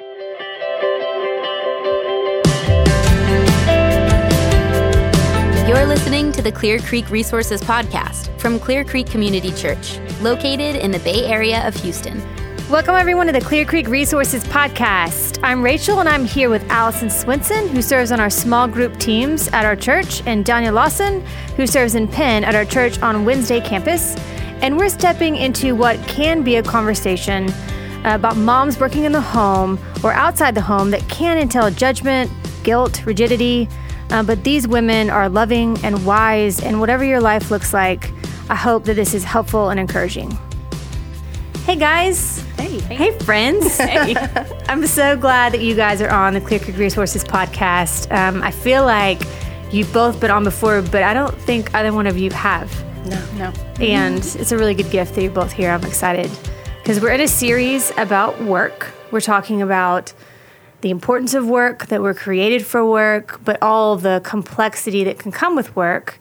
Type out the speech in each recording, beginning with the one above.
You're listening to the Clear Creek Resources Podcast from Clear Creek Community Church, located in the Bay Area of Houston. Welcome, everyone, to the Clear Creek Resources Podcast. I'm Rachel, and I'm here with Allison Swinson, who serves on our small group teams at our church, and Danya Lawson, who serves in Penn at our church on Wednesday campus. And we're stepping into what can be a conversation about moms working in the home or outside the home that can entail judgment, guilt, rigidity. Uh, but these women are loving and wise, and whatever your life looks like, I hope that this is helpful and encouraging. Hey guys. Hey. Hey friends. Hey. I'm so glad that you guys are on the Clear Creek Resources podcast. Um, I feel like you've both been on before, but I don't think either one of you have. No. No. And it's a really good gift that you're both here. I'm excited because we're in a series about work. We're talking about the importance of work, that we're created for work, but all the complexity that can come with work.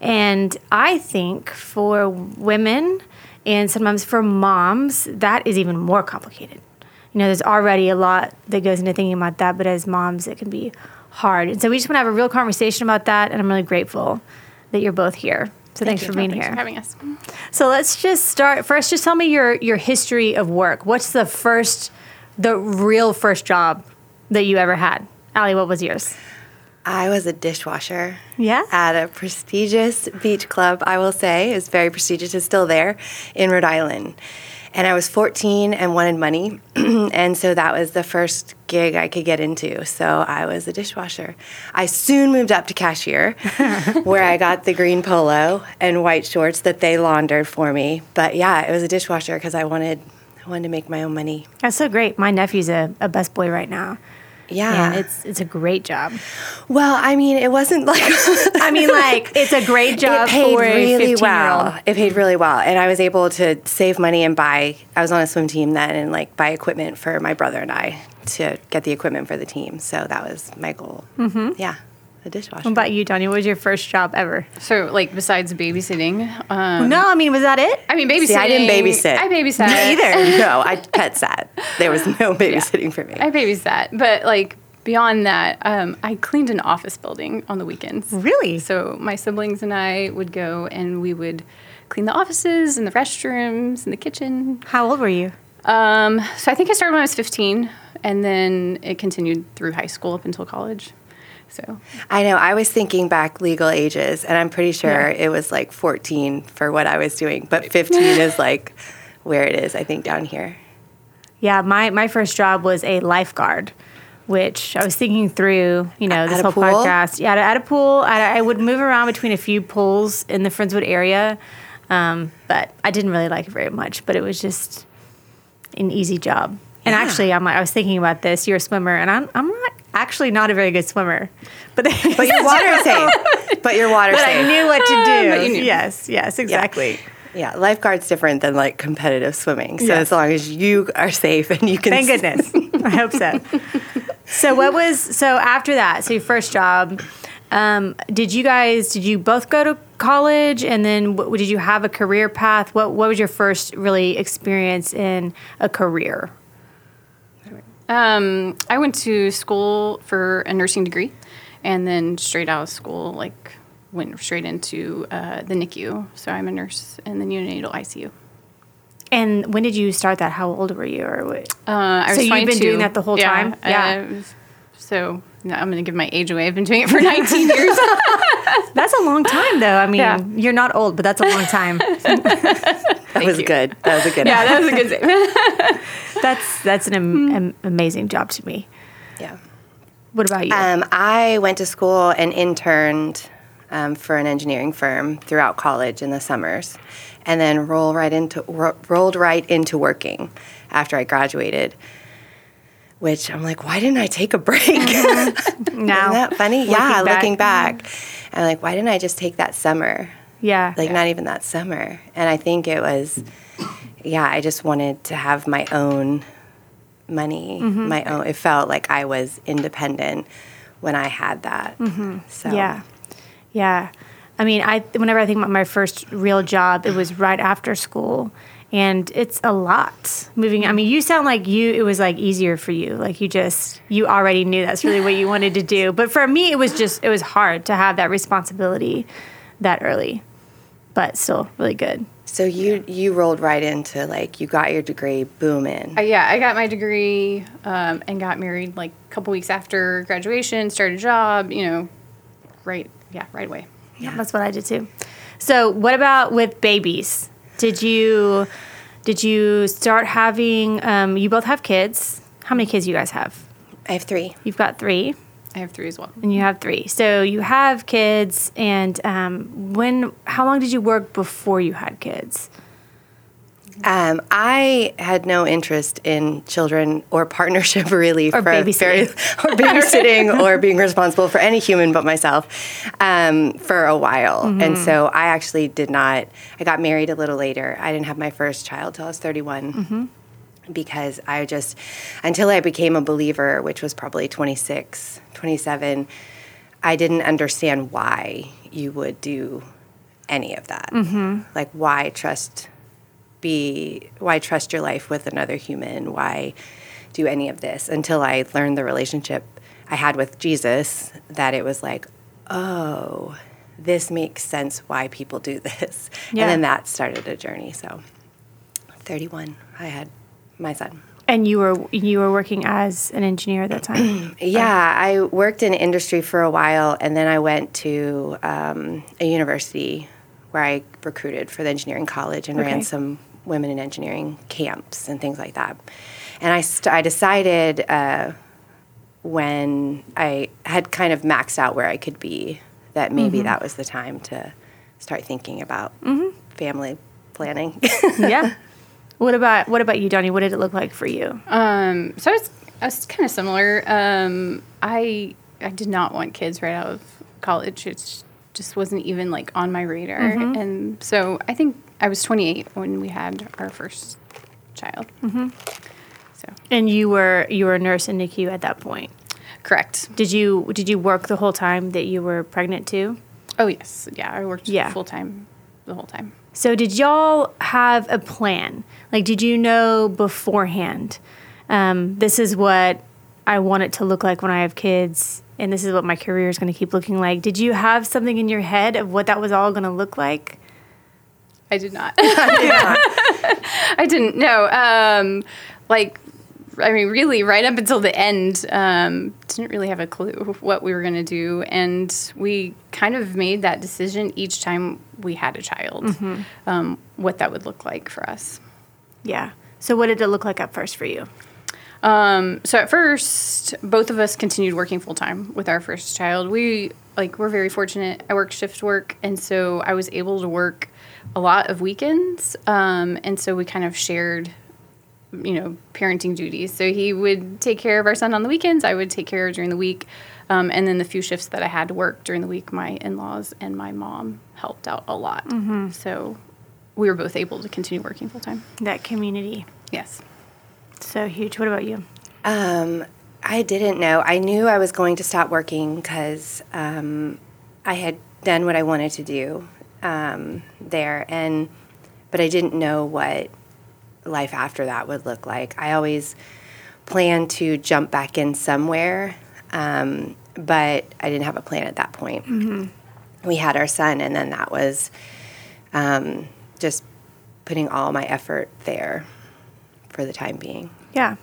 And I think for women and sometimes for moms, that is even more complicated. You know, there's already a lot that goes into thinking about that, but as moms, it can be hard. And so we just want to have a real conversation about that. And I'm really grateful that you're both here. So thanks for being Thanks here. for having us. So let's just start first. Just tell me your your history of work. What's the first, the real first job that you ever had? Allie, what was yours? I was a dishwasher. Yeah? At a prestigious beach club, I will say. It's very prestigious. It's still there in Rhode Island. And I was 14 and wanted money. and so that was the first gig I could get into. So I was a dishwasher. I soon moved up to cashier, where I got the green polo and white shorts that they laundered for me. But yeah, it was a dishwasher because I wanted, I wanted to make my own money. That's so great. My nephew's a, a boy right now. Yeah. And it's it's a great job. well, I mean, it wasn't like. I mean, like it's a great job it paid really 15 well. It paid really well, and I was able to save money and buy. I was on a swim team then, and like buy equipment for my brother and I to get the equipment for the team. So that was my goal. Mm-hmm. Yeah, the dishwasher. What about you, Danya? What was your first job ever? So, like, besides babysitting, um, no, I mean, was that it? I mean, babysitting. See, I didn't babysit. I babysat. Me either. no, I pet sat. There was no babysitting for me. I babysat, but like beyond that, um, I cleaned an office building on the weekends. Really? So my siblings and I would go and we would clean the offices and the restrooms and the kitchen. How old were you? Um, so I think I started when I was 15, and then it continued through high school up until college. So I know. I was thinking back legal ages, and I'm pretty sure it was like 14 for what I was doing, but 15 is like where it is. I think down here. Yeah, my, my first job was a lifeguard, which I was thinking through, you know, At this a whole pool? podcast. Yeah, at a, at a pool. At a, I would move around between a few pools in the Friendswood area, um, but I didn't really like it very much. But it was just an easy job. And Yeah. actually, I'm, I was thinking about this. You're a swimmer, and I'm, I'm not actually not a very good swimmer. But, But you're water safe. But you're water but safe. I knew what to do. But. Yes, yes, exactly. Yeah, lifeguard's different than like competitive swimming. So Yes. as long as you are safe and you can. Thank goodness. I hope so. So what was so after that? So your first job, um, did you guys did you both go to college and then what, did you have a career path? What what was your first really experience in a career? Um, I went to school for a nursing degree, and then straight out of school, like went straight into uh, the NICU. So I'm a nurse in the neonatal ICU. And when did you start that? How old were you? Or what? Uh, I was So you've been doing that the whole time? Yeah. So no, I'm going to give my age away. I've been doing it for 19 years. That's a long time, though. I mean, Yeah. you're not old, but that's a long time. That was you. good. That was a good. yeah, that was a good save. that's that's an am- am- amazing job to me. yeah. What about you? Um, I went to school and interned um, for an engineering firm throughout college in the summers, and then roll right into ro- rolled right into working after I graduated. Which I'm like, why didn't I take a break? now, Isn't that funny? yeah, back. looking back, I'm like, why didn't I just take that summer? yeah, Like not even that summer. And I think it was, yeah, I just wanted to have my own money, mm-hmm. my own. It felt like I was independent when I had that. Mm-hmm. So Yeah. Yeah. I mean, I whenever I think about my first real job, it was right after school. And it's a lot moving. I mean, you sound like you it was like easier for you. Like you just you already knew that's really what you wanted to do. But for me, it was just it was hard to have that responsibility that early, but still really good. So you you rolled right into like you got your degree, boom in. Uh, yeah, I got my degree um, and got married like a couple weeks after graduation. Started a job, you know, right, yeah, right away. Yeah, that's what I did too. So, what about with babies? Did you did you start having? Um, you both have kids. How many kids you guys have? I have three. You've got three. I have three as well. And you have three. So you have kids, and um, when? How long did you work before you had kids? Um, I had no interest in children or partnership really Or for babysitting. very or babysitting or being responsible for any human but myself um, for a while. Mm-hmm. And so I actually did not. I got married a little later. I didn't have my first child till I was 31. Mm-hmm. Because I just, until I became a believer, which was probably 26, 27, I didn't understand why you would do any of that. Mm-hmm. Like, why trust be why trust your life with another human why do any of this until i learned the relationship i had with jesus that it was like oh this makes sense why people do this Yeah. and then that started a journey so 31 i had my son And you were you were working as an engineer at that time. yeah i worked in industry for a while and then i went to um, a university where i recruited for the engineering college and Okay. ran some women in engineering camps and things like that and i, st- I decided uh, when i had kind of maxed out where i could be that maybe Mm-hmm. that was the time to start thinking about family planning yeah. What about what about you, Danya? What did it look like for you? Um, so it's was kind of similar. Um, I I did not want kids right out of college. It just wasn't even like on my radar. And so I think I was 28 when we had our first child. Mm-hmm. So And you were you were a nurse in NICU at that point. correct. Did you did you work the whole time that you were pregnant too? Oh yes, yeah. I worked Yeah. full time the whole time. So did y'all have a plan? Like, did you know beforehand? Um, this is what I want it to look like when I have kids, and this is what my career is going to keep looking like. Did you have something in your head of what that was all going to look like? I did not. I didn't know. Um, like, I mean, really, right up until the end, um, didn't really have a clue what we were going to do, and we kind of made that decision each time we had a child, um, what that would look like for us. Yeah. So what did it look like at first for you? Um, so at first, both of us continued working full time with our first child. We like we're very fortunate. I work shift work, and so I was able to work a lot of weekends. Um, and so we kind of shared, you know, parenting duties. So he would take care of our son on the weekends. I would take care of during the week. Um, and then the few shifts that I had to work during the week, my in laws and my mom helped out a lot. So we were both able to continue working full time. That community, Yes. so huge. What about you? Um, I didn't know. I knew I was going to stop working because um, I had done what I wanted to do um, there, and but I didn't know what life after that would look like. I always planned to jump back in somewhere, um, but I didn't have a plan at that point. We had our son, and then that was um, just putting all my effort there for the time being. Yeah.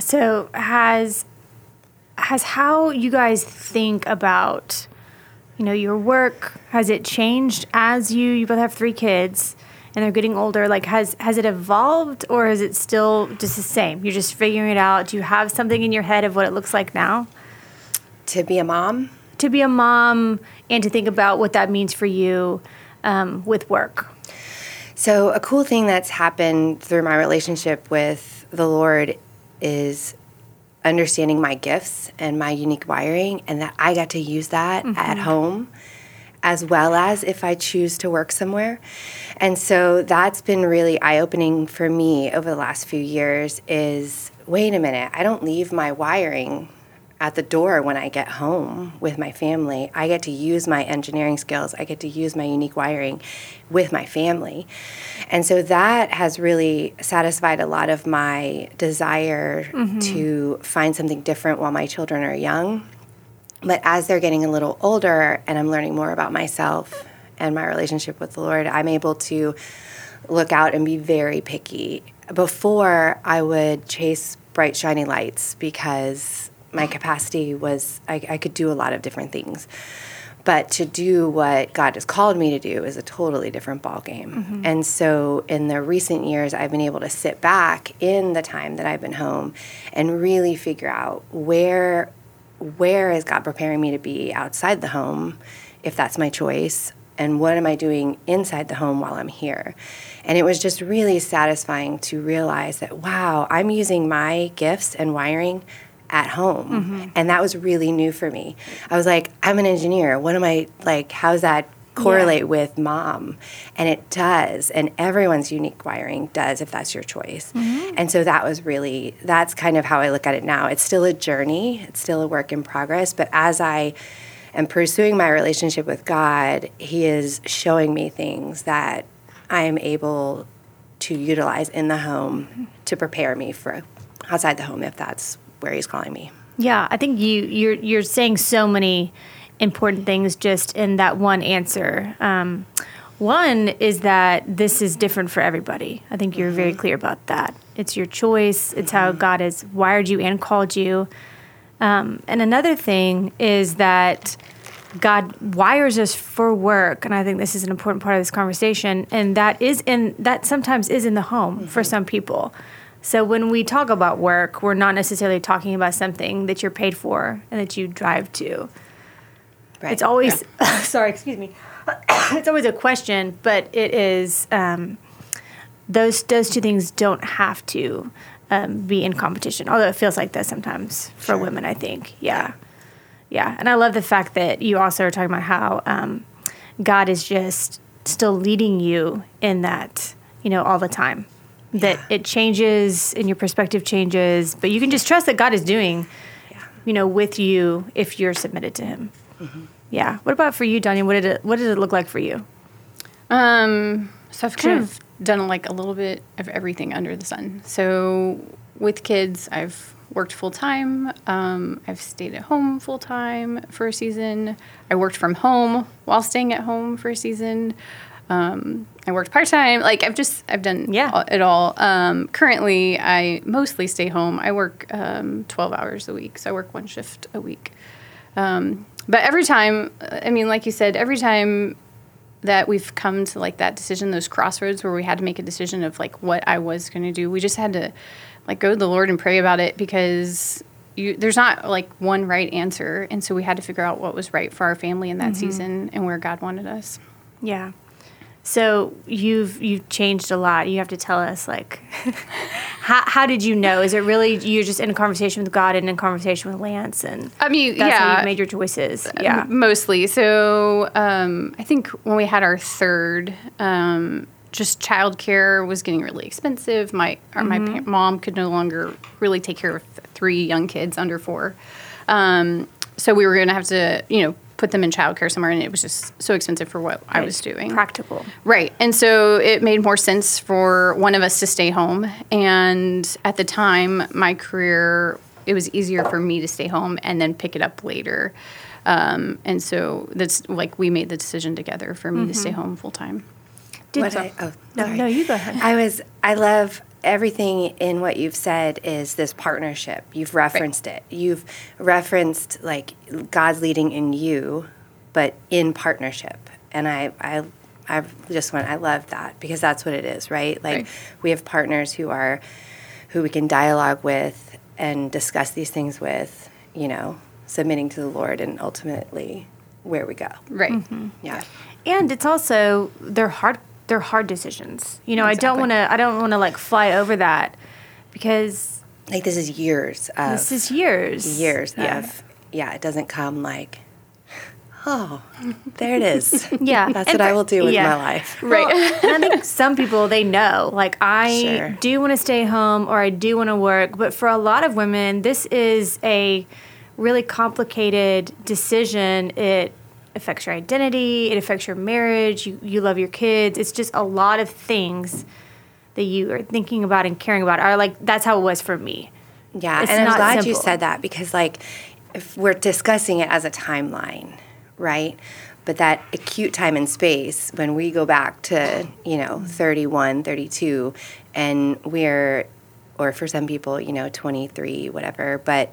So has has how you guys think about you know your work has it changed as you you both have three kids and they're getting older? Like has has it evolved or is it still just the same? You're just figuring it out. Do you have something in your head of what it looks like now? To be a mom, to be a mom and to think about what that means for you um, with work. So, a cool thing that's happened through my relationship with the Lord is understanding my gifts and my unique wiring, and that I got to use that at mm-hmm. home as well as if I choose to work somewhere. And so that's been really eye-opening for me over the last few years is wait a minute, I don't leave my wiring at the door when I get home with my family. I get to use my engineering skills, I get to use my unique wiring with my family. And so that has really satisfied a lot of my desire mm-hmm. to find something different while my children are young. But as they're getting a little older and I'm learning more about myself and my relationship with the Lord, I'm able to look out and be very picky. Before, I would chase bright, shiny lights because my capacity was I, I could do a lot of different things but to do what God has called me to do is a totally different ballgame. Mm-hmm. And so in the recent years, I've been able to sit back in the time that I've been home and really figure out where where is God preparing me to be outside the home, if that's my choice, and what am I doing inside the home while I'm here. And it was just really satisfying to realize that wow, I'm using my gifts and wiring at home. Mm-hmm. And that was really new for me. I was like, I'm an engineer. What am I like? How's that correlate yeah. with mom? And it does. And everyone's unique wiring does if that's your choice. Mm-hmm. And so that was really, that's kind of how I look at it now. It's still a journey, it's still a work in progress. But as I, am pursuing my relationship with God, He is showing me things that I am able to utilize in the home to prepare me for outside the home if that's where he's calling me. Yeah, I think you you're you're saying so many important things just in that one answer. Um, one is that this is different for everybody. I think you're mm-hmm. very clear about that. It's your choice. It's mm-hmm. how God has wired you and called you. Um, and another thing is that God wires us for work, and I think this is an important part of this conversation. And that is in that sometimes is in the home mm-hmm. for some people. So when we talk about work, we're not necessarily talking about something that you're paid for and that you drive to. Right. It's always yeah. sorry, excuse me. it's always a question, but it is um, those those two things don't have to um, be in competition. Although it feels like that sometimes for sure. women, I think. Yeah. yeah, and I love the fact that you also are talking about how um, God is just still leading you in that, you know, all the time that yeah. it changes and your perspective changes, but you can just trust that God is doing, yeah. you know, with you if you're submitted to Him. Mm-hmm. Yeah. What about for you, Danya? What did it What did it look like for you? Um. So I've kind of done like a little bit of everything under the sun. So with kids, I've worked full time. Um, I've stayed at home full time for a season. I worked from home while staying at home for a season. Um, I worked part time. Like I've just I've done yeah. it all. Um, currently, I mostly stay home. I work um, twelve hours a week, so I work one shift a week. Um, but every time, I mean, like you said, every time that we've come to like that decision, those crossroads where we had to make a decision of like what I was going to do, we just had to like go to the Lord and pray about it because you, there's not like one right answer, and so we had to figure out what was right for our family in that mm-hmm. season and where God wanted us. Yeah. So you've you've changed a lot. You have to tell us like how how did you know? Is it really you're just in a conversation with God and in conversation with Lance and I mean that's yeah, how you made your choices. Yeah, mostly. So um, I think when we had our third, um, just childcare was getting really expensive. My mm-hmm. my pa- mom could no longer really take care of three young kids under four. Um, so we were going to have to, you know, put them in childcare somewhere, and it was just so expensive for what right. I was doing. Practical, right? And so it made more sense for one of us to stay home. And at the time, my career, it was easier for me to stay home and then pick it up later. Um, and so that's like we made the decision together for me mm-hmm. to stay home full time. Did I, oh, no, no, you go ahead. I was, I love everything in what you've said is this partnership. You've referenced right. it. You've referenced like God's leading in you, but in partnership. And I, I, I just went. I love that because that's what it is, right? Like right. we have partners who are, who we can dialogue with and discuss these things with. You know, submitting to the Lord and ultimately where we go. Right. Mm-hmm. Yeah. And it's also they're hard they're hard decisions. You know, exactly. I don't want to I don't want to like fly over that because like this is years of This is years. Years yeah. of yeah, it doesn't come like oh, there it is. yeah. That's and what for, I will do with yeah. my life. Right. Well, and I think some people, they know, like, I sure. do want to stay home or I do want to work. But for a lot of women, this is a really complicated decision. It affects your identity, it affects your marriage, you, you love your kids. It's just a lot of things that you are thinking about and caring about. Are like that's how it was for me. Yeah, It's and I'm glad you said that because, like, if we're discussing it as a timeline, right? But that acute time and space, when we go back to, you know, 31, 32, and we're, or for some people, you know, 23, whatever, but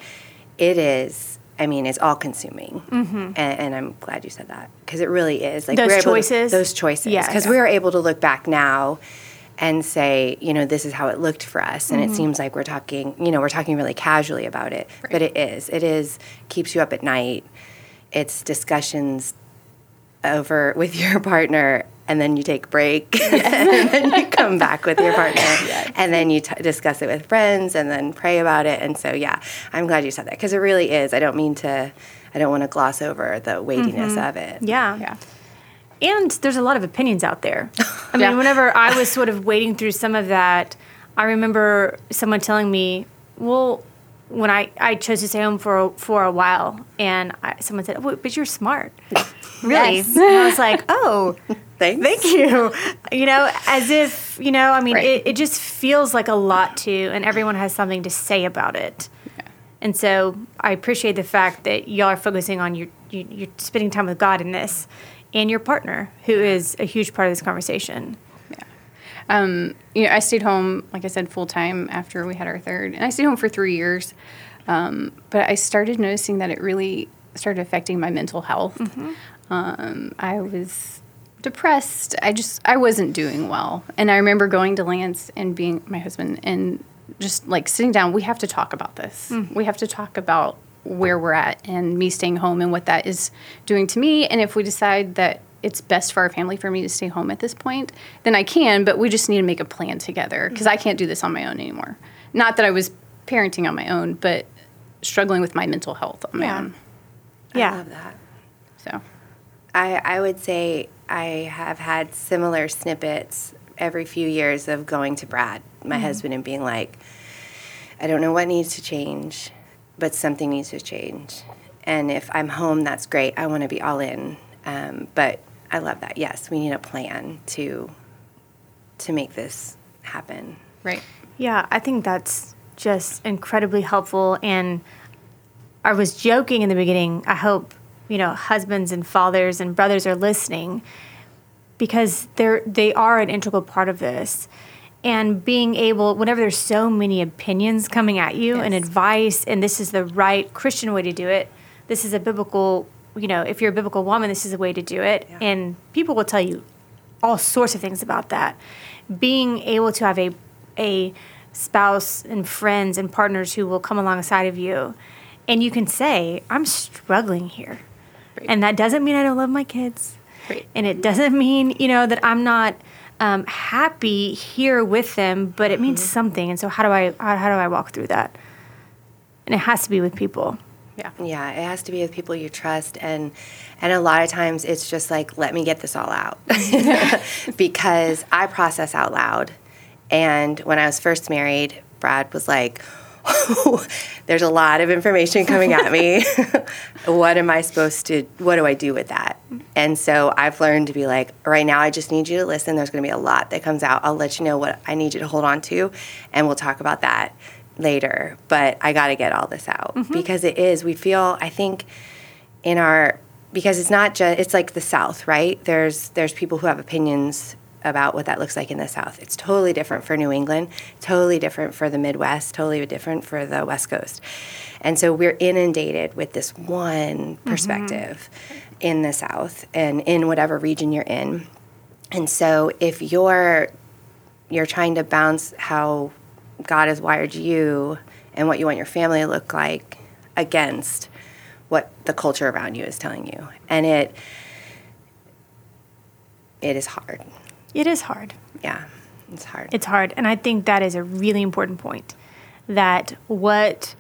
it is, I mean, it's all consuming. And, and I'm glad you said that because it really is. Like, Mm-hmm. Those able to- choices? those choices. Yeah, Because yeah. we are able to look back now and say, you know, this is how it looked for us. And it seems like we're talking, you know, we're talking really casually about it. But it is. It is keeps you up at night. It's discussions over with your partner and then you take a break and then you come back with your partner and then you t- discuss it with friends and then pray about it and so yeah i'm glad you said that because it really is i don't mean to i don't want to gloss over the weightiness mm-hmm. of it Yeah. Yeah. And there's a lot of opinions out there. I mean, Yeah. whenever I was sort of wading through some of that, I remember someone telling me, well, when I, I chose to stay home for a, for a while, and I, someone said, oh, but you're smart. Really? Yes. And I was like, oh, Thanks. thank you. You know, as if, you know, I mean, Right. it, it just feels like a lot to, and everyone has something to say about it. And so I appreciate the fact that y'all are focusing on your, you, you're spending time with God in this and your partner, who is a huge part of this conversation. Um, you know, I stayed home, like I said, full time after we had our third, and I stayed home for three years. Um, but I started noticing that it really started affecting my mental health. Um, I was depressed. I just I wasn't doing well, and I remember going to Lance and being my husband and just like sitting down. We have to talk about this. We have to talk about where we're at and me staying home and what that is doing to me. And if we decide that it's best for our family for me to stay home at this point, then I can. But we just need to make a plan together because I can't do this on my own anymore. Not that I was parenting on my own, but struggling with my mental health on my own. Yeah. i love that So I, I would say I have had similar snippets every few years of going to Brad, my husband, and being like, I don't know what needs to change, but something needs to change. And if I'm home, that's great. I want to be all in. Um, but I love that. Yes, we need a plan to to make this happen. right. Yeah, I think that's just incredibly helpful. And I was joking in the beginning. I hope, you know, husbands and fathers and brothers are listening because they're they are an integral part of this. And being able, whenever there's so many opinions coming at you and advice, and this is the right Christian way to do it, this is a biblical, you know, if you're a biblical woman, this is a way to do it. And people will tell you all sorts of things about that. Being able to have a a spouse and friends and partners who will come alongside of you, and you can say, "I'm struggling here," and that doesn't mean I don't love my kids, Right. and it doesn't mean you know that I'm not um, happy here with them, but it means something. And so, how do I how, how do I walk through that? And it has to be with people. Yeah. Yeah, it has to be with people you trust and and a lot of times it's just like let me get this all out. because I process out loud. And when I was first married, Brad was like, there's a lot of information coming at me. what am I supposed to what do I do with that? And so I've learned to be like, right now I just need you to listen. There's going to be a lot that comes out. I'll let you know what I need you to hold on to and we'll talk about that later. But I got to get all this out mm-hmm. because it is we feel I think in our because it's not just it's like the south right there's there's people who have opinions about what that looks like in the south it's totally different for new england totally different for the midwest totally different for the west coast and so we're inundated with this one mm-hmm. perspective in the south and in whatever region you're in and so if you're you're trying to bounce how God has wired you and what you want your family to look like against what the culture around you is telling you. And it it is hard. It is hard. Yeah. It's hard. It's hard. And I think that is a really important point. That what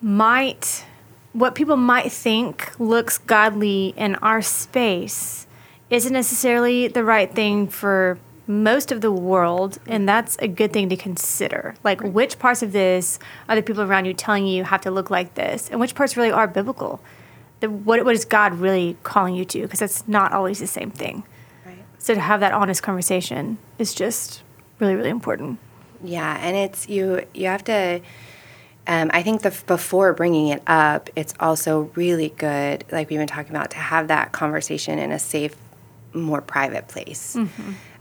might, what people might think looks godly in our space isn't necessarily the right thing for most of the world, and that's a good thing to consider. Like, which parts of this are the people around you telling you you have to look like this, and which parts really are biblical? The, what, what is God really calling you to? Because that's not always the same thing. So, to have that honest conversation is just really, really important. Yeah, and it's you. You have to. Um, I think the before bringing it up, it's also really good, like we've been talking about, to have that conversation in a safe, more private place.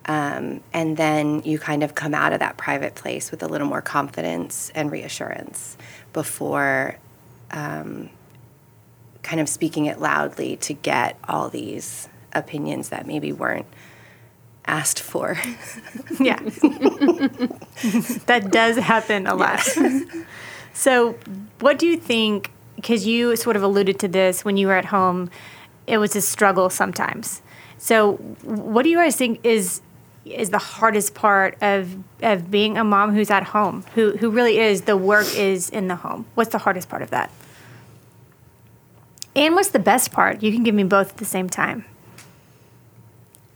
Um, and then you kind of come out of that private place with a little more confidence and reassurance before um, kind of speaking it loudly to get all these opinions that maybe weren't asked for. Yeah. that does happen a lot. so, what do you think? Because you sort of alluded to this when you were at home, it was a struggle sometimes. So, what do you guys think is is the hardest part of of being a mom who's at home, who who really is the work is in the home? What's the hardest part of that? And what's the best part? You can give me both at the same time.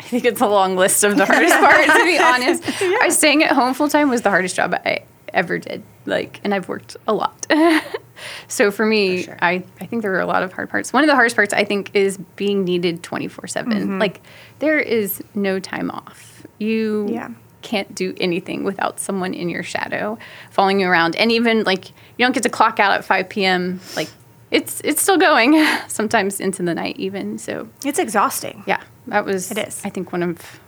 I think it's a long list of the hardest part, to be honest. I staying at home full time was the hardest job I ever did. Like, and I've worked a lot. so for me, For sure. I, I think there were a lot of hard parts. One of the hardest parts I think is being needed 24 7. Mm-hmm. Like, there is no time off. You Yeah. can't do anything without someone in your shadow following you around. And even like, you don't get to clock out at 5 p.m. Like, it's, it's still going sometimes into the night even. So It's exhausting. yeah, that was. It is. I think one of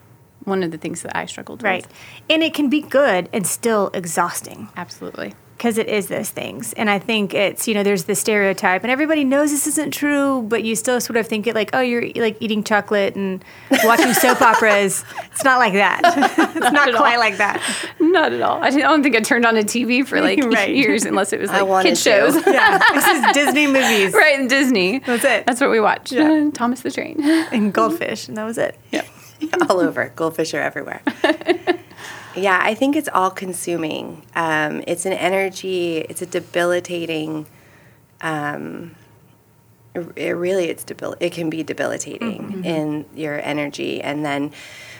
one of the things that I struggled Right. with. And it can be good and still exhausting. Absolutely. Because it is those things. And I think it's, you know, there's the stereotype, and everybody knows this isn't true, but you still sort of think it like, oh, you're like eating chocolate and watching soap operas. It's not like that. it's not at quite all. like that. Not at all. I don't think I turned on a TV for like Right. years, unless it was like kid shows. Yeah, this is Disney movies right in Disney. That's it. That's what we watched. Yeah. Thomas the Train. and goldfish, and that was it. yeah. all over. Goldfish are everywhere. Yeah, I think it's all consuming. Um, it's an energy. It's a debilitating. Um, it really, it's debil- It can be debilitating in your energy, and then,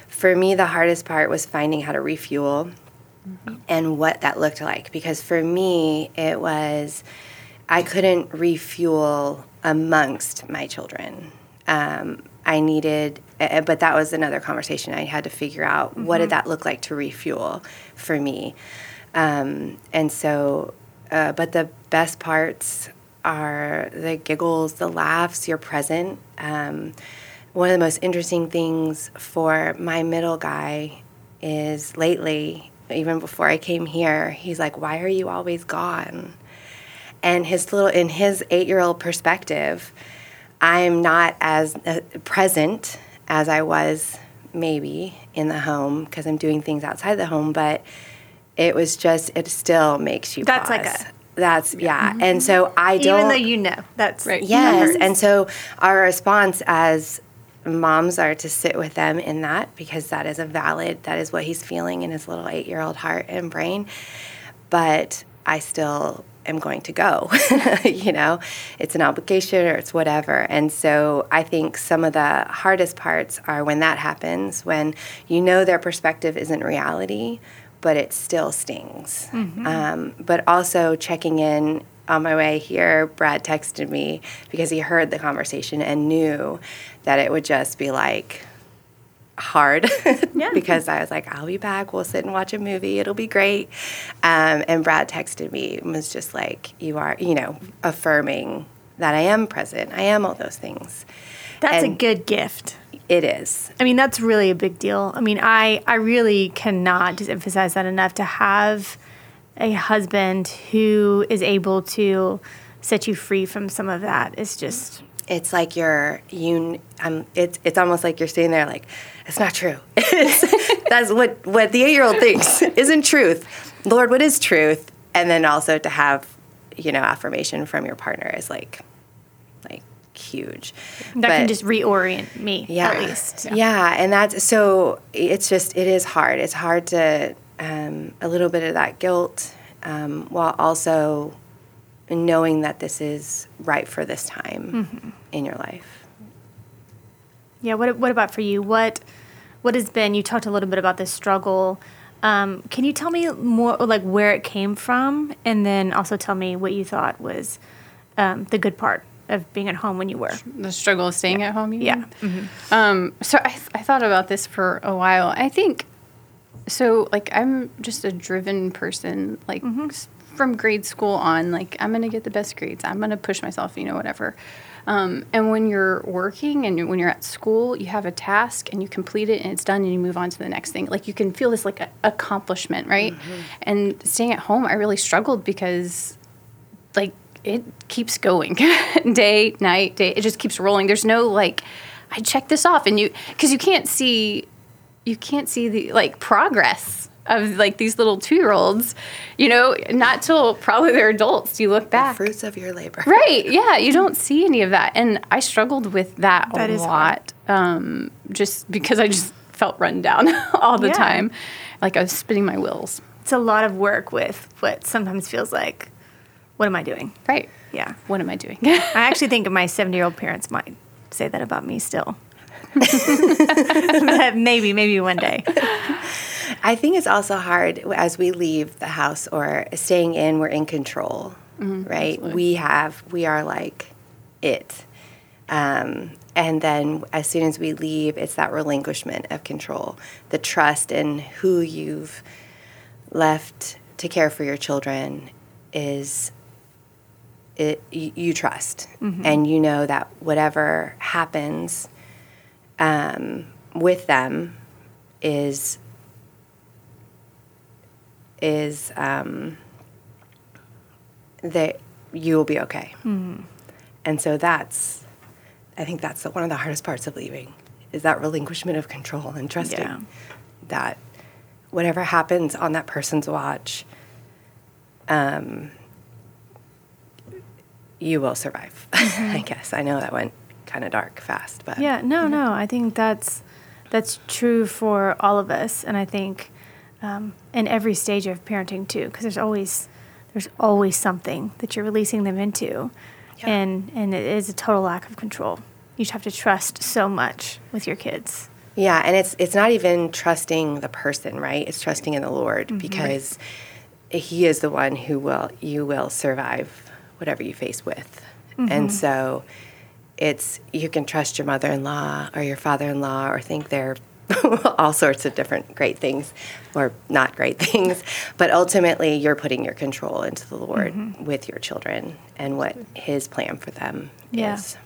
for me, the hardest part was finding how to refuel, and what that looked like. Because for me, it was. I couldn't refuel amongst my children. Um, I needed, but that was another conversation. I had to figure out what did that look like to refuel for me. Um, and so, uh, but the best parts are the giggles, the laughs, you're present. Um, one of the most interesting things for my middle guy is lately, even before I came here, he's like, Why are you always gone? and his little in his eight year old perspective i'm not as uh, present as i was maybe in the home because i'm doing things outside the home but it was just it still makes you That's like a- that's yeah. Mm-hmm. and so i don't Even though you know that's Right. Yes, that and so our response as moms are to sit with them in that because that is a valid, that is what he's feeling in his little eight year old heart and brain. But I still am going to go. you know, it's an obligation or it's whatever. And so I think some of the hardest parts are when that happens, when you know their perspective isn't reality, but it still stings. Um, but also checking in on my way here, Brad texted me because he heard the conversation and knew that it would just be like hard Yeah. because I was like, I'll be back. We'll sit and watch a movie. It'll be great. Um, and Brad texted me and was just like, You are, you know, affirming that I am present. I am all those things. that's a good gift. It is. I mean, that's really a big deal. I mean, I, I really cannot just emphasize that enough to have a husband who is able to set you free from some of that is just It's like you're you. Um, it's it's almost like you're sitting there like it's not true. That's what what the eight year old thinks isn't truth. Lord, what is truth? And then also to have you know affirmation from your partner is like like huge. that can just reorient me yeah. at least. Yeah. and that's so it's just it is hard. It's hard to um, a little bit of that guilt um, while also knowing that this is right for this time Mm-hmm. in your life. Yeah. What what about for you? What what has been? You talked a little bit about this struggle. Um, can you tell me more, like where it came from, and then also tell me what you thought was um, the good part of being at home when you were? The struggle of staying at home. You Yeah. mean? Um, so I, I thought about this for a while. I think so. Like I'm just a driven person. Like s- from grade school on, like I'm gonna get the best grades. I'm gonna push myself. You know, whatever. Um, and when you're working and when you're at school, you have a task and you complete it and it's done and you move on to the next thing. Like you can feel this like a accomplishment, right? And staying at home, I really struggled because like it keeps going day night day it just keeps rolling there's no like i check this off and you because you can't see you can't see the like progress of like these little two-year-olds you know not till probably they're adults you look back Fruits of your labor. right yeah you don't see any of that and i struggled with that, That a lot um, just because i just felt run down all the Yeah. time like i was spinning my wheels It's a lot of work with what sometimes feels like, what am I doing? right Yeah. what am i doing I actually think my 70 year old parents might say that about me still. Maybe, maybe one day. I think it's also hard as we leave the house or staying in, we're in control, right? We have, we are like it. Um, and then as soon as we leave, it's that relinquishment of control, the trust in who you've left to care for your children is it you, you trust and you know that whatever happens um, with them is is um, that you will be okay. And so that's, I think that's the, one of the hardest parts of leaving is that relinquishment of control and trusting Yeah. that whatever happens on that person's watch, um, you will survive. I guess I know that went kind of dark fast, but Yeah, no, no. I think that's that's true for all of us, and I think um, in every stage of parenting too, because there's always there's always something that you're releasing them into, Yeah. and and it is a total lack of control. You just have to trust so much with your kids. Yeah, and it's it's not even trusting the person, right? It's trusting in the Lord because he is the one who will you will survive whatever you face with. And so it's you can trust your mother-in-law or your father-in-law or think they're all sorts of different great things or not great things, but ultimately you're putting your control into the Lord mm-hmm. with your children and what his plan for them Yeah. is.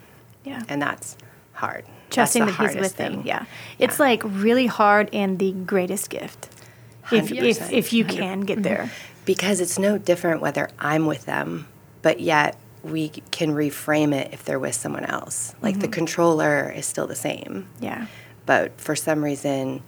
Yeah, And that's hard. trusting that's that he's with them. thing. Yeah. it's like really hard and the greatest gift. If if if you can get there. because it's no different whether I'm with them, but yet we can reframe it if they're with someone else. Like the mm-hmm. controller is still the same, Yeah. but for some reason,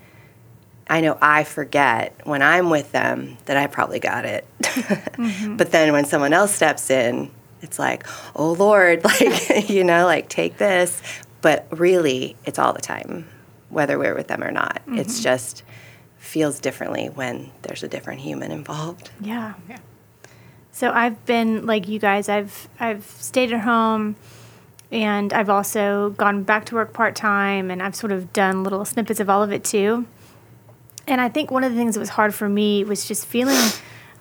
I know I forget when I'm with them that I probably got it. Mm-hmm. But then when someone else steps in, it's like, oh Lord, like, you know, like take this. But really, it's all the time, whether we're with them or not. It's mm-hmm. just feels differently when there's a different human involved. Yeah. So I've been like you guys. I've I've stayed at home, and I've also gone back to work part time, and I've sort of done little snippets of all of it too. And I think one of the things that was hard for me was just feeling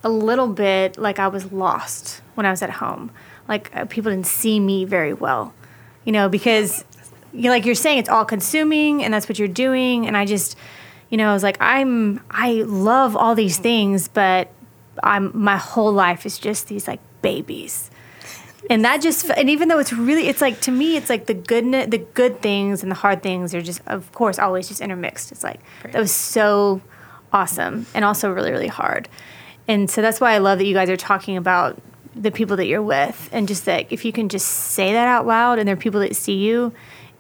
a little bit like I was lost when I was at home. Like uh, people didn't see me very well, you know, because you like you're saying it's all consuming and that's what you're doing and I just you know, I was like I'm I love all these things, but I'm my whole life is just these like babies. And that just and even though it's really it's like to me it's like the good the good things and the hard things are just of course always just intermixed. It's like that was so awesome and also really really hard. And so that's why I love that you guys are talking about the people that you're with and just that if you can just say that out loud and there are people that see you,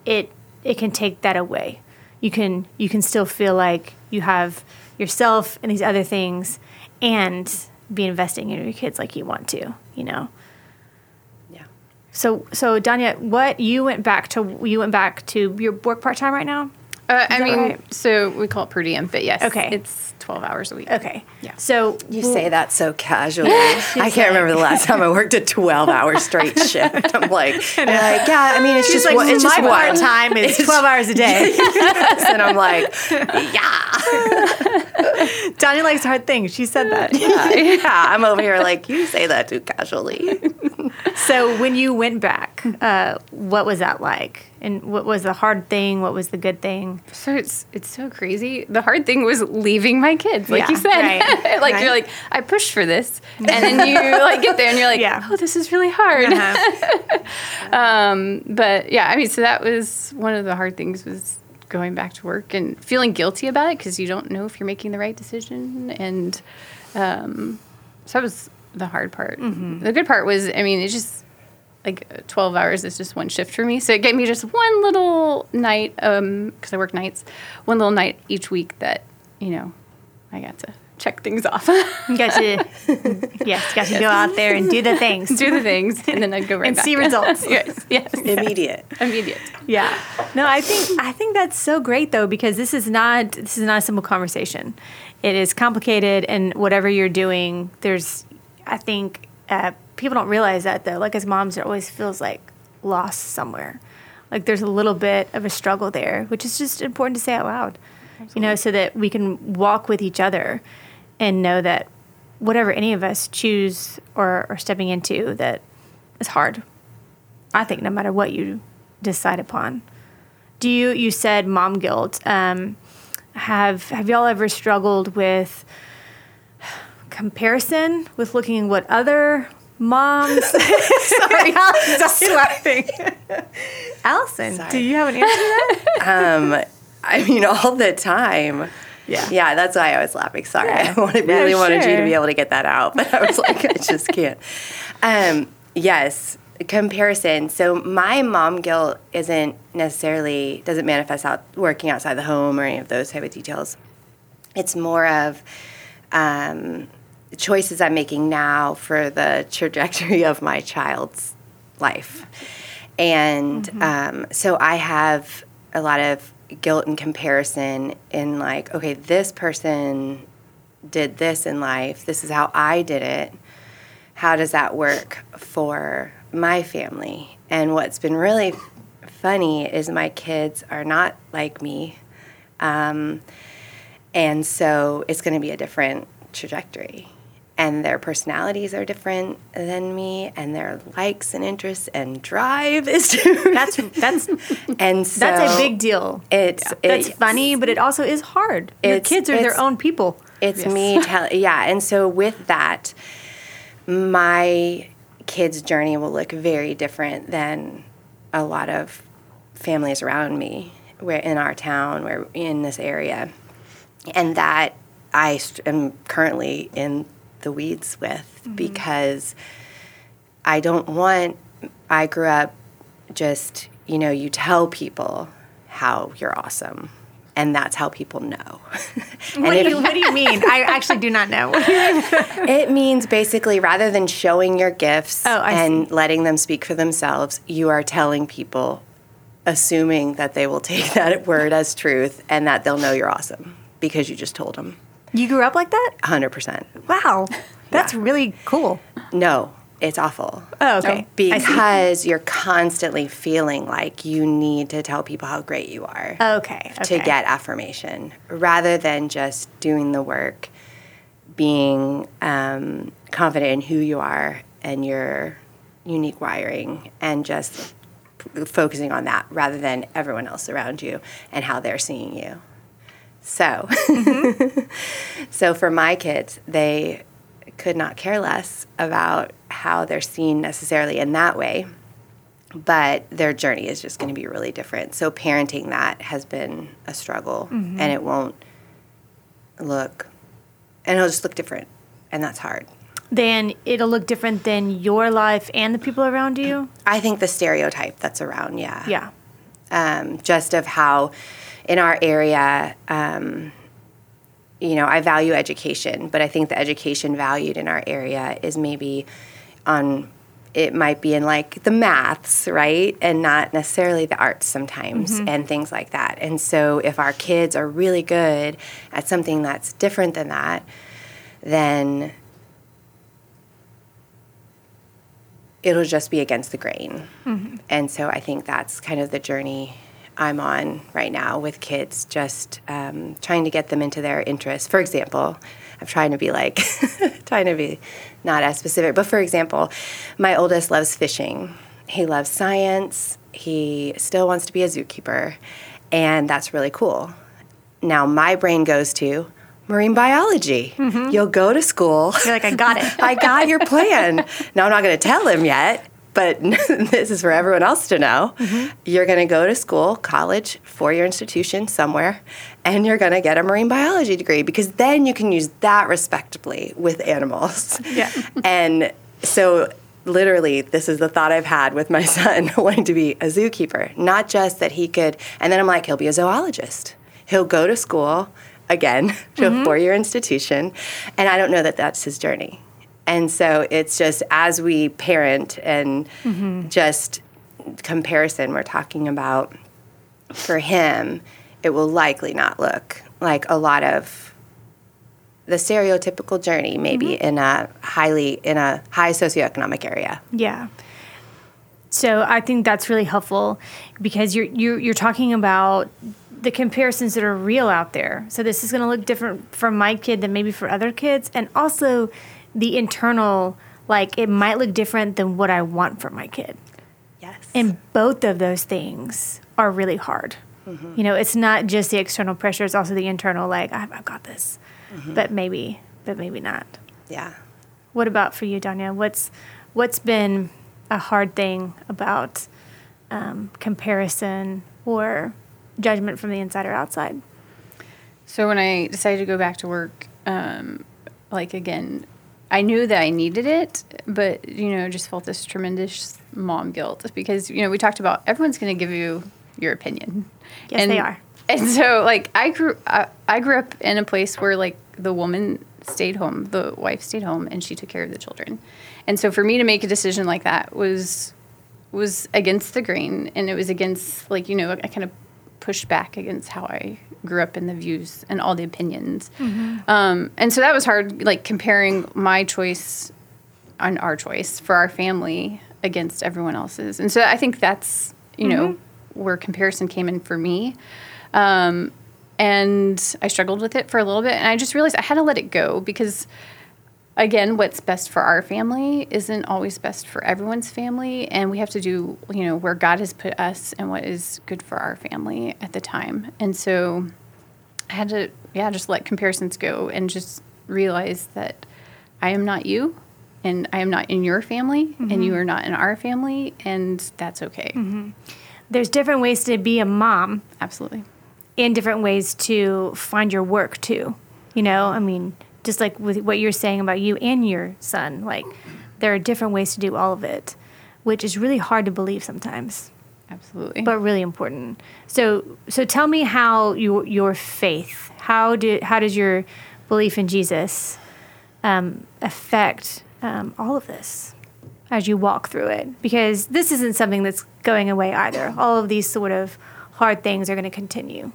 it it can take that away. You can you can still feel like you have yourself and these other things and be investing in your kids like you want to, you know. Yeah. So so Danya, what you went back to you went back to your work part time right now? Uh, I mean, right? so we call it per diem, but yes, Okay. it's twelve hours a week. Okay. Yeah. So You say that so casually. I can't remember the last time I worked a 12 hour straight shift. I'm like, you're like, yeah, I mean, it's She's just like, one, it's just my one. part time is 12 hours a day. and I'm like, yeah. Johnny likes hard things. She said that. yeah. I'm over here like, you say that too casually. So when you went back, uh, what was that like? And what was the hard thing? What was the good thing? So it's it's so crazy. The hard thing was leaving my kids, like Yeah, you said. right, like right. you're like, I pushed for this, and then you like get there and you're like, Yeah. oh, this is really hard. Uh-huh. Um, but yeah, I mean, so that was one of the hard things was going back to work and feeling guilty about it because you don't know if you're making the right decision, and um, so that was the hard part. Mm-hmm. The good part was, I mean, it just like 12 hours is just one shift for me. So it gave me just one little night, because I work nights, one little night each week that, you know, I got to check things off, You got to, yes, got to go out there and do the things. do the things, and then I'd go right And back. see results. yes, yes. Immediate. Immediate. Yeah. No, I think I think that's so great though because this is not this is not a simple conversation. It is complicated, and whatever you're doing, there's I think uh, people don't realize that though. Like as moms, it always feels like lost somewhere. Like there's a little bit of a struggle there, which is just important to say out loud. You know, so that we can walk with each other and know that whatever any of us choose or are stepping into, that is hard. I think no matter what you decide upon. Do you you said mom guilt? Um, have have y'all ever struggled with comparison with looking at what other moms? Sorry, Allison's laughing. Allison, Sorry. do you have an answer to that? Um, I mean, all the time. Yeah. Yeah, that's why I was laughing. Sorry. Yeah. I wanted, No, really wanted you to be able to get that out, but I was like, I just can't. Um, yes, comparison. So my mom guilt isn't necessarily, doesn't manifest out working outside the home or any of those type of details. It's more of um, choices I'm making now for the trajectory of my child's life. And um, so I have a lot of guilt and comparison in like, okay, this person did this in life. This is how I did it. How does that work for my family? And what's been really funny is my kids are not like me. Um, and so it's going to be a different trajectory. And their personalities are different than me, and their likes and interests and drive is different. That's that's and so that's a big deal. It's That's it's- funny, but it also is hard. Your kids are their own people. It's me telling, yeah, and so with that, my kids' journey will look very different than a lot of families around me, where in our town, where in this area, and that I am currently in the weeds with mm-hmm. because I don't want. I grew up just you know you tell people how you're awesome. And that's how people know. And What do, you, what do you mean? I actually do not know. What do you mean? it means basically rather than showing your gifts Oh, and see. letting them speak for themselves, you are telling people, assuming that they will take that word as truth and that they'll know you're awesome because you just told them. You grew up like that? 100%. Wow, that's really cool. No, it's awful. Oh, okay. Because you're constantly feeling like you need to tell people how great you are. Okay, to okay. get affirmation rather than just doing the work, being um, confident in who you are and your unique wiring, and just focusing on that rather than everyone else around you and how they're seeing you. So, mm-hmm. so for my kids, they could not care less about how they're seen necessarily in that way but their journey is just going to be really different. So parenting that has been a struggle, mm-hmm. and it won't look, and it'll just look different, and that's hard. Then it'll look different than your life and the people around you. I think the stereotype that's around, yeah, Yeah. Um, just of how in our area, um, you know, I value education, but I think the education valued in our area is maybe on it might be in like the maths, right? And not necessarily the arts sometimes and things like that. And so if our kids are really good at something that's different than that, then it'll just be against the grain. And so I think that's kind of the journey I'm on right now with kids, just um, trying to get them into their interests. For example, I'm trying to be like, trying to be not as specific, but for example, my oldest loves fishing. He loves science. He still wants to be a zookeeper, and that's really cool. Now, my brain goes to marine biology. Mm-hmm. You'll go to school. You're like, I got it. I got your plan. Now, I'm not going to tell him yet, but this is for everyone else to know. Mm-hmm. You're going to go to school, college, four year institution somewhere, and you're going to get a marine biology degree because then you can use that respectably with animals. Yeah. And so, literally, this is the thought I've had with my son wanting to be a zookeeper. Not just that he could, and then I'm like, he'll be a zoologist. He'll go to school again to a mm-hmm. four year institution, and I don't know that that's his journey. And so it's just as we parent and mm-hmm. just comparison, we're talking about for him, it will likely not look like a lot of the stereotypical journey, maybe mm-hmm. in a highly in a high socioeconomic area. Yeah. So I think that's really helpful because you're you're, you're talking about the comparisons that are real out there. So this is going to look different for my kid than maybe for other kids, and also the internal like it might look different than what I want for my kid. Yes. And both of those things are really hard. Mhm. You know, it's not just the external pressure; it's also the internal. Like I've, I've got this, but maybe, but maybe not. yeah. What about for you, Danya? What's what's been a hard thing about um, comparison or judgment from the inside or outside? So when I decided to go back to work, um, like again, I knew that I needed it, but you know, just felt this tremendous mom guilt because you know we talked about everyone's going to give you your opinion. Yes, and, they are. And so, like, I grew, I, I grew up in a place where like the woman stayed home, the wife stayed home, and she took care of the children. And so, for me to make a decision like that was was against the grain, and it was against like you know I kind of pushed back against how I grew up in the views and all the opinions. Um, and so that was hard, like comparing my choice on our choice for our family against everyone else's. And so I think that's, you know, where comparison came in for me. Um, and I struggled with it for a little bit. And I just realized I had to let it go because, again, what's best for our family isn't always best for everyone's family. And we have to do, you know, where God has put us and what is good for our family at the time. And so I had to, yeah, just let comparisons go and just realize that I am not you and I am not in your family and you mm-hmm. are not in our family. And that's okay. Mm-hmm. There's different ways to be a mom Absolutely. and different ways to find your work too. You know, I mean, just like with what you're saying about you and your son, like there are different ways to do all of it, which is really hard to believe sometimes. Absolutely. but really important. So, so tell me how your your faith, how do how does your belief in Jesus um, affect um, all of this as you walk through it? Because this isn't something that's going away either. All of these sort of hard things are going to continue.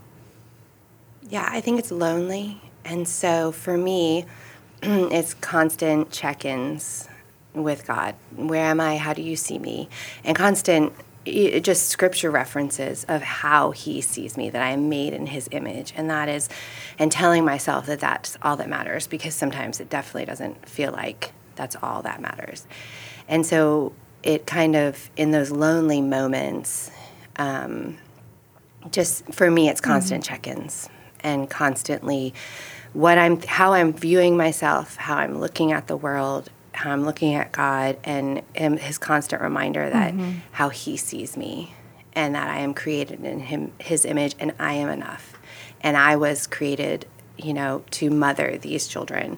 Yeah, I think it's lonely. And so for me, it's constant check ins with God. Where am I? How do you see me? And constant, just scripture references of how He sees me, that I am made in His image. And that is, and telling myself that that's all that matters because sometimes it definitely doesn't feel like that's all that matters. And so it kind of, in those lonely moments, um, just for me it's constant check-ins and constantly what i'm how i'm viewing myself how i'm looking at the world how i'm looking at god and him, his constant reminder that mm-hmm. how he sees me and that i am created in him his image and i am enough. And i was created you know to mother these children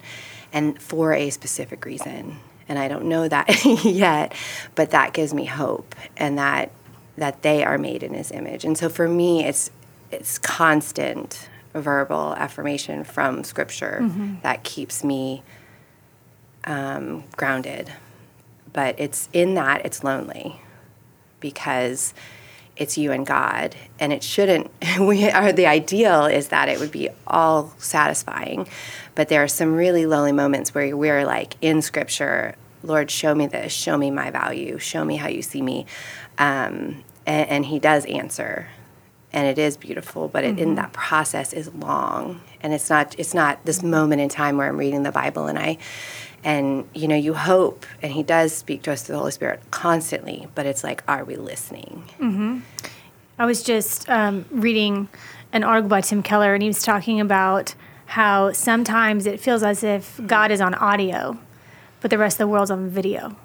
and for a specific reason. And i don't know that yet but that gives me hope and that that they are made in his image. And so for me it's it's constant verbal affirmation from scripture that keeps me um, grounded. but it's in that it's lonely because it's you and God, and it shouldn't. We are the ideal is that it would be all satisfying, but there are some really lonely moments where we're like in Scripture, Lord, show me this, show me my value, show me how you see me, um, and, and, He does answer, and it is beautiful. But it, mm-hmm. in that process is long, and it's not it's not this moment in time where I'm reading the Bible and I and you know you hope and he does speak to us through the holy spirit constantly but it's like are we listening mm-hmm. i was just um, reading an article by tim keller and he was talking about how sometimes it feels as if god is on audio but the rest of the world's on video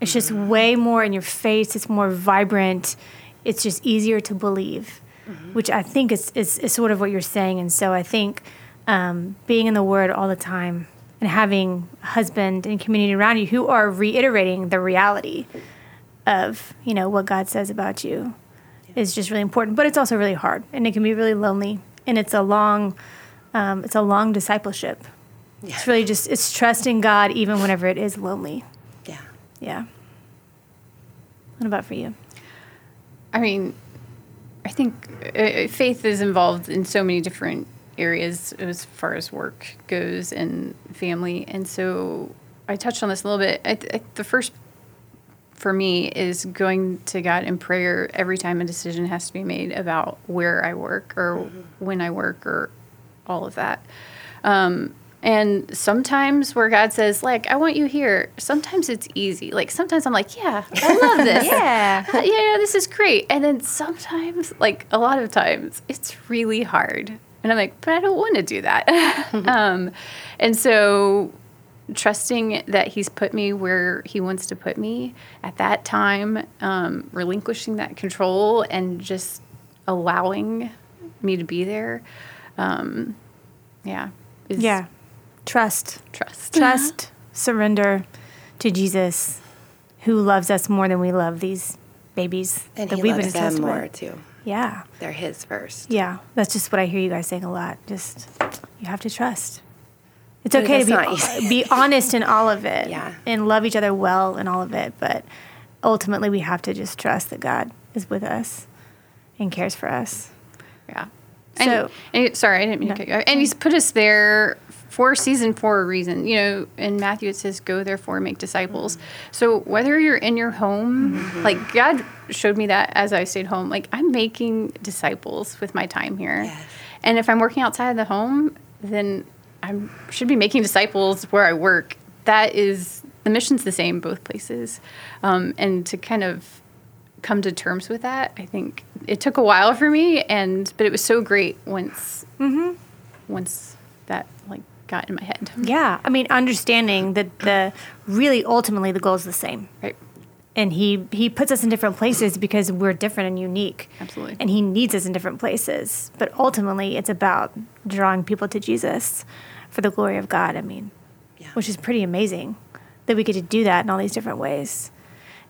it's just mm-hmm. way more in your face it's more vibrant it's just easier to believe mm-hmm. which i think is, is, is, sort of what you're saying and so i think um, being in the word all the time and having a husband and community around you who are reiterating the reality of you know what God says about you yeah. is just really important. But it's also really hard, and it can be really lonely, and it's a long, um, it's a long discipleship. Yeah. It's really just it's trusting God even whenever it is lonely. Yeah. Yeah. What about for you? I mean, I think uh, faith is involved in so many different areas as far as work goes and family. And so I touched on this a little bit. I, I, the first for me is going to God in prayer every time a decision has to be made about where I work or mm-hmm. when I work or all of that. Um, and sometimes where God says, like, I want you here, sometimes it's easy. Like, sometimes I'm like, yeah, I love this. yeah. yeah, this is great. And then sometimes, like, a lot of times, it's really hard. And I'm like, but I don't want to do that. um, and so trusting that he's put me where he wants to put me at that time, um, relinquishing that control and just allowing me to be there. Um, yeah. yeah. Trust. Trust. Trust. Uh-huh. surrender to Jesus, who loves us more than we love these babies and that he we've loves been them more with. too. Yeah. They're his first. Yeah. That's just what I hear you guys saying a lot. Just, you have to trust. It's okay to be, be honest in all of it. Yeah. And love each other well in all of it. But ultimately, we have to just trust that God is with us and cares for us. Yeah. So, and, and, sorry, I didn't mean no. to. And He's put us there for a season for a reason. You know, in Matthew it says, "Go therefore, make disciples." Mm-hmm. So whether you're in your home, mm-hmm. like God showed me that as I stayed home, like I'm making disciples with my time here. Yes. And if I'm working outside of the home, then I should be making disciples where I work. That is the mission's the same both places, um, and to kind of come to terms with that, I think it took a while for me, and but it was so great once mm-hmm. once that like got in my head. Yeah, I mean, understanding that the really ultimately the goal is the same. Right. And he he puts us in different places because we're different and unique. Absolutely. And he needs us in different places, but ultimately it's about drawing people to Jesus for the glory of God. I mean, yeah. which is pretty amazing that we get to do that in all these different ways.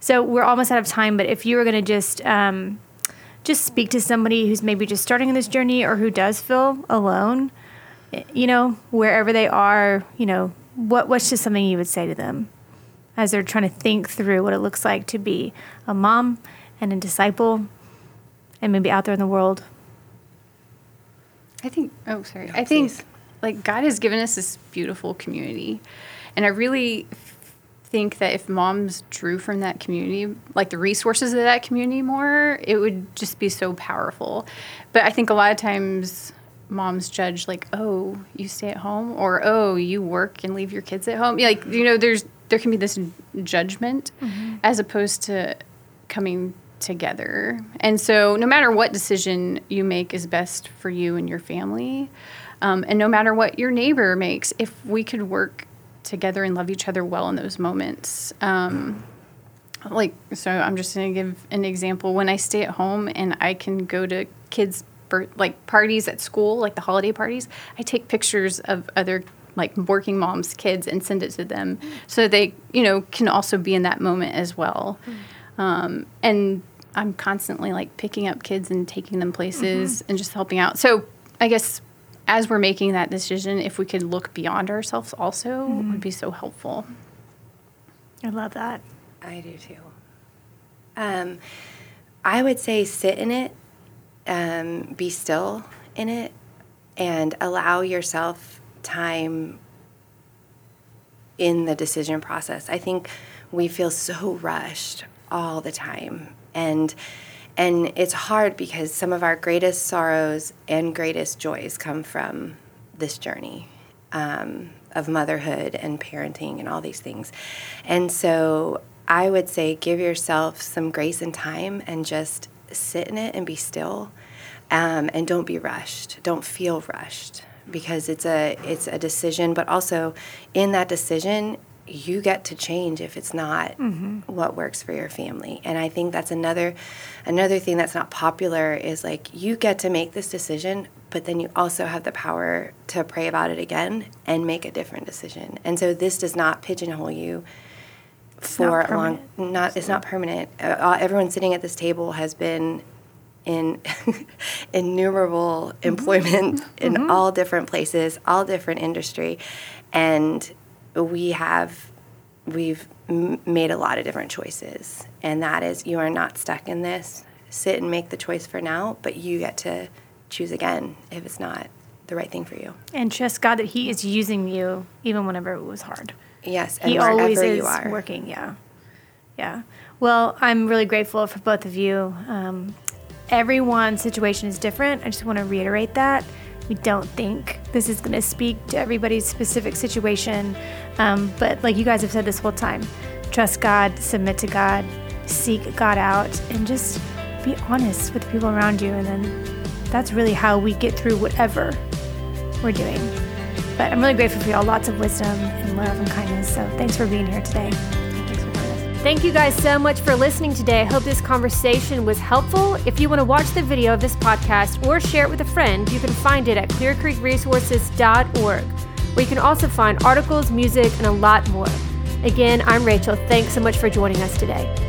So we're almost out of time, but if you were going to just um, just speak to somebody who's maybe just starting in this journey or who does feel alone, you know, wherever they are, you know, what what's just something you would say to them as they're trying to think through what it looks like to be a mom and a disciple and maybe out there in the world? I think oh sorry. No, I think like God has given us this beautiful community. And I really think that if moms drew from that community, like the resources of that community more, it would just be so powerful. But I think a lot of times moms judge like, oh, you stay at home, or oh, you work and leave your kids at home. Like you know, there's there can be this judgment mm-hmm. as opposed to coming together. And so, no matter what decision you make is best for you and your family, um, and no matter what your neighbor makes, if we could work together and love each other well in those moments. Um, like, so I'm just going to give an example. When I stay at home and I can go to kids' like parties at school, like the holiday parties, I take pictures of other like working moms' kids and send it to them so they, you know, can also be in that moment as well. Mm-hmm. Um, and I'm constantly like picking up kids and taking them places mm-hmm. and just helping out. So I guess as we're making that decision, if we could look beyond ourselves also, mm-hmm. would be so helpful. I love that. I do too. Um, I would say sit in it, um, be still in it, and allow yourself time in the decision process. I think we feel so rushed all the time, and and it's hard because some of our greatest sorrows and greatest joys come from this journey um, of motherhood and parenting and all these things. And so I would say give yourself some grace and time and just sit in it and be still. Um, and don't be rushed. Don't feel rushed because it's a it's a decision. But also, in that decision, you get to change if it's not mm-hmm. what works for your family and i think that's another another thing that's not popular is like you get to make this decision but then you also have the power to pray about it again and make a different decision and so this does not pigeonhole you for a long not it's not permanent. Uh, everyone sitting at this table has been in innumerable mm-hmm. employment in mm-hmm. all different places all different industry and we have we've m- made a lot of different choices. And that is you are not stuck in this. Sit and make the choice for now but you get to choose again if it's not the right thing for you. And trust god that he is using you even whenever it was hard yes he always is working yeah yeah well i'm really grateful for both of you um, everyone's situation is different i just want to reiterate that we don't think this is going to speak to everybody's specific situation. Um, but like you guys have said this whole time, trust God, submit to God, seek God out, and just be honest with the people around you. And then that's really how we get through whatever we're doing. But I'm really grateful for y'all. Lots of wisdom and love and kindness. So thanks for being here today. Thank you guys so much for listening today. I hope this conversation was helpful. If you want to watch the video of this podcast or share it with a friend, you can find it at clearcreekresources.org, where you can also find articles, music, and a lot more. Again, I'm Rachel. Thanks so much for joining us today.